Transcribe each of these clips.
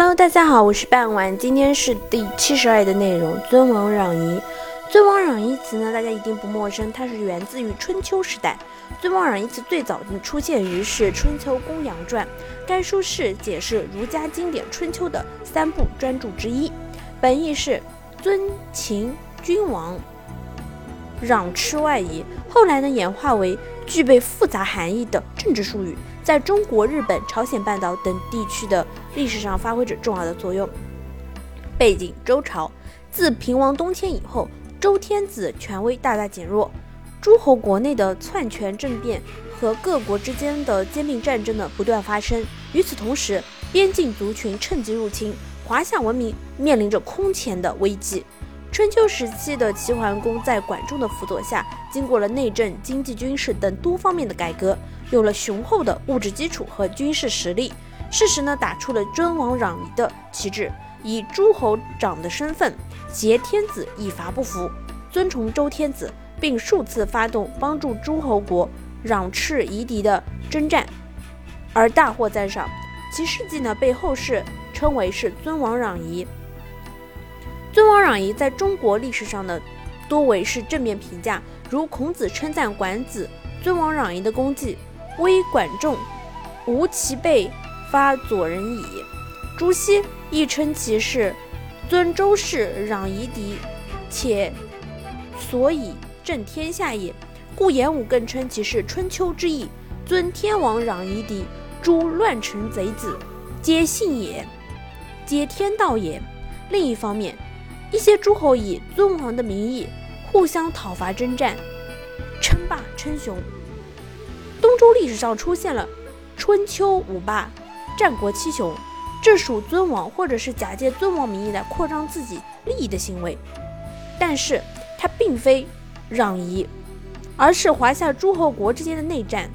Hello，大家好，我是半晚，今天是第七十二的内容。尊王攘夷，尊王攘夷词呢，大家一定不陌生，它是源自于春秋时代。尊王攘夷词最早出现于是《春秋公羊传》，该书是解释儒家经典《春秋》的三部专著之一，本意是尊秦君王，攘斥外夷。后来呢，演化为具备复杂含义的政治术语。在中国、日本、朝鲜半岛等地区的历史上发挥着重要的作用。背景：周朝自平王东迁以后，周天子权威大大减弱，诸侯国内的篡权政变和各国之间的兼并战争呢不断发生。与此同时，边境族群趁机入侵，华夏文明面临着空前的危机。春秋时期的齐桓公在管仲的辅佐下，经过了内政、经济、军事等多方面的改革，有了雄厚的物质基础和军事实力。事实呢，打出了尊王攘夷的旗帜，以诸侯长的身份挟天子以伐不服，尊崇周天子，并数次发动帮助诸侯国攘斥夷狄的征战，而大获赞赏。其事迹呢，被后世称为是尊王攘夷。尊王攘夷在中国历史上呢，多为是正面评价，如孔子称赞管子尊王攘夷的功绩，威管仲，无其辈发左人矣。朱熹亦称其是尊周氏攘夷狄，且所以正天下也。顾炎武更称其是春秋之意，尊天王攘夷狄，诸乱臣贼子，皆信也，皆天道也。另一方面。一些诸侯以尊王的名义互相讨伐征战，称霸称雄。东周历史上出现了春秋五霸、战国七雄，这属尊王或者是假借尊王名义来扩张自己利益的行为。但是它并非攘夷，而是华夏诸侯国之间的内战。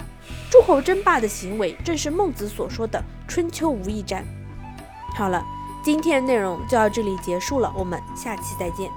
诸侯争霸的行为正是孟子所说的春秋无义战。好了。今天内容就到这里结束了，我们下期再见。